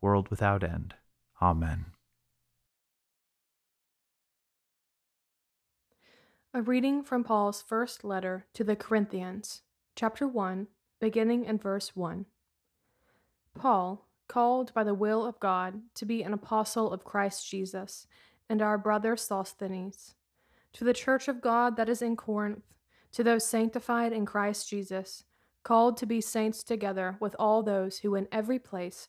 world without end. Amen. A reading from Paul's first letter to the Corinthians, chapter 1, beginning in verse 1. Paul, called by the will of God to be an apostle of Christ Jesus, and our brother Sosthenes, to the church of God that is in Corinth, to those sanctified in Christ Jesus, called to be saints together with all those who in every place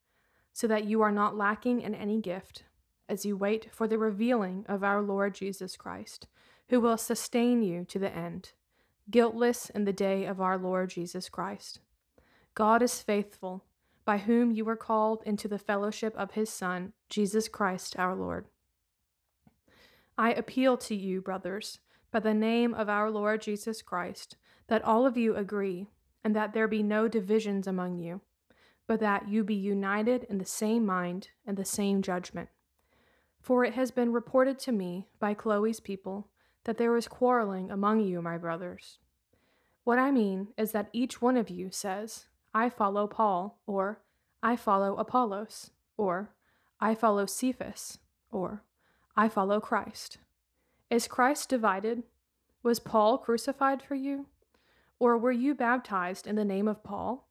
so that you are not lacking in any gift, as you wait for the revealing of our Lord Jesus Christ, who will sustain you to the end, guiltless in the day of our Lord Jesus Christ. God is faithful, by whom you were called into the fellowship of his Son, Jesus Christ our Lord. I appeal to you, brothers, by the name of our Lord Jesus Christ, that all of you agree, and that there be no divisions among you, but that you be united in the same mind and the same judgment. For it has been reported to me by Chloe's people that there is quarreling among you, my brothers. What I mean is that each one of you says, I follow Paul, or I follow Apollos, or I follow Cephas, or I follow Christ. Is Christ divided? Was Paul crucified for you? Or were you baptized in the name of Paul?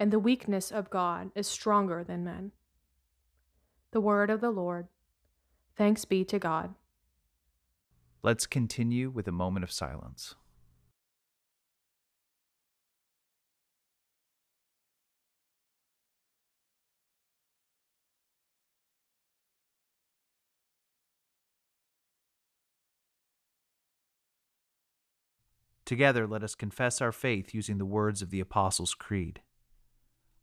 and the weakness of God is stronger than men. The word of the Lord. Thanks be to God. Let's continue with a moment of silence. Together, let us confess our faith using the words of the Apostles' Creed.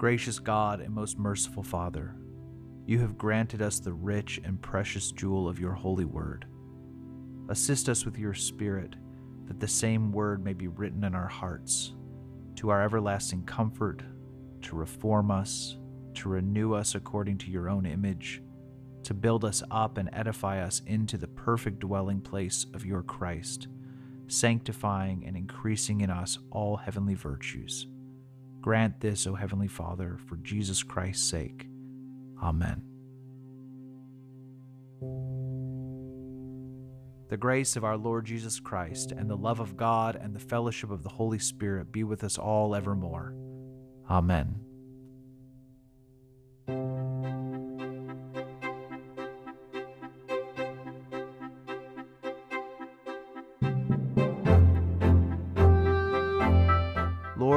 Gracious God and most merciful Father, you have granted us the rich and precious jewel of your holy word. Assist us with your Spirit, that the same word may be written in our hearts, to our everlasting comfort, to reform us, to renew us according to your own image, to build us up and edify us into the perfect dwelling place of your Christ, sanctifying and increasing in us all heavenly virtues. Grant this, O Heavenly Father, for Jesus Christ's sake. Amen. The grace of our Lord Jesus Christ, and the love of God, and the fellowship of the Holy Spirit be with us all evermore. Amen.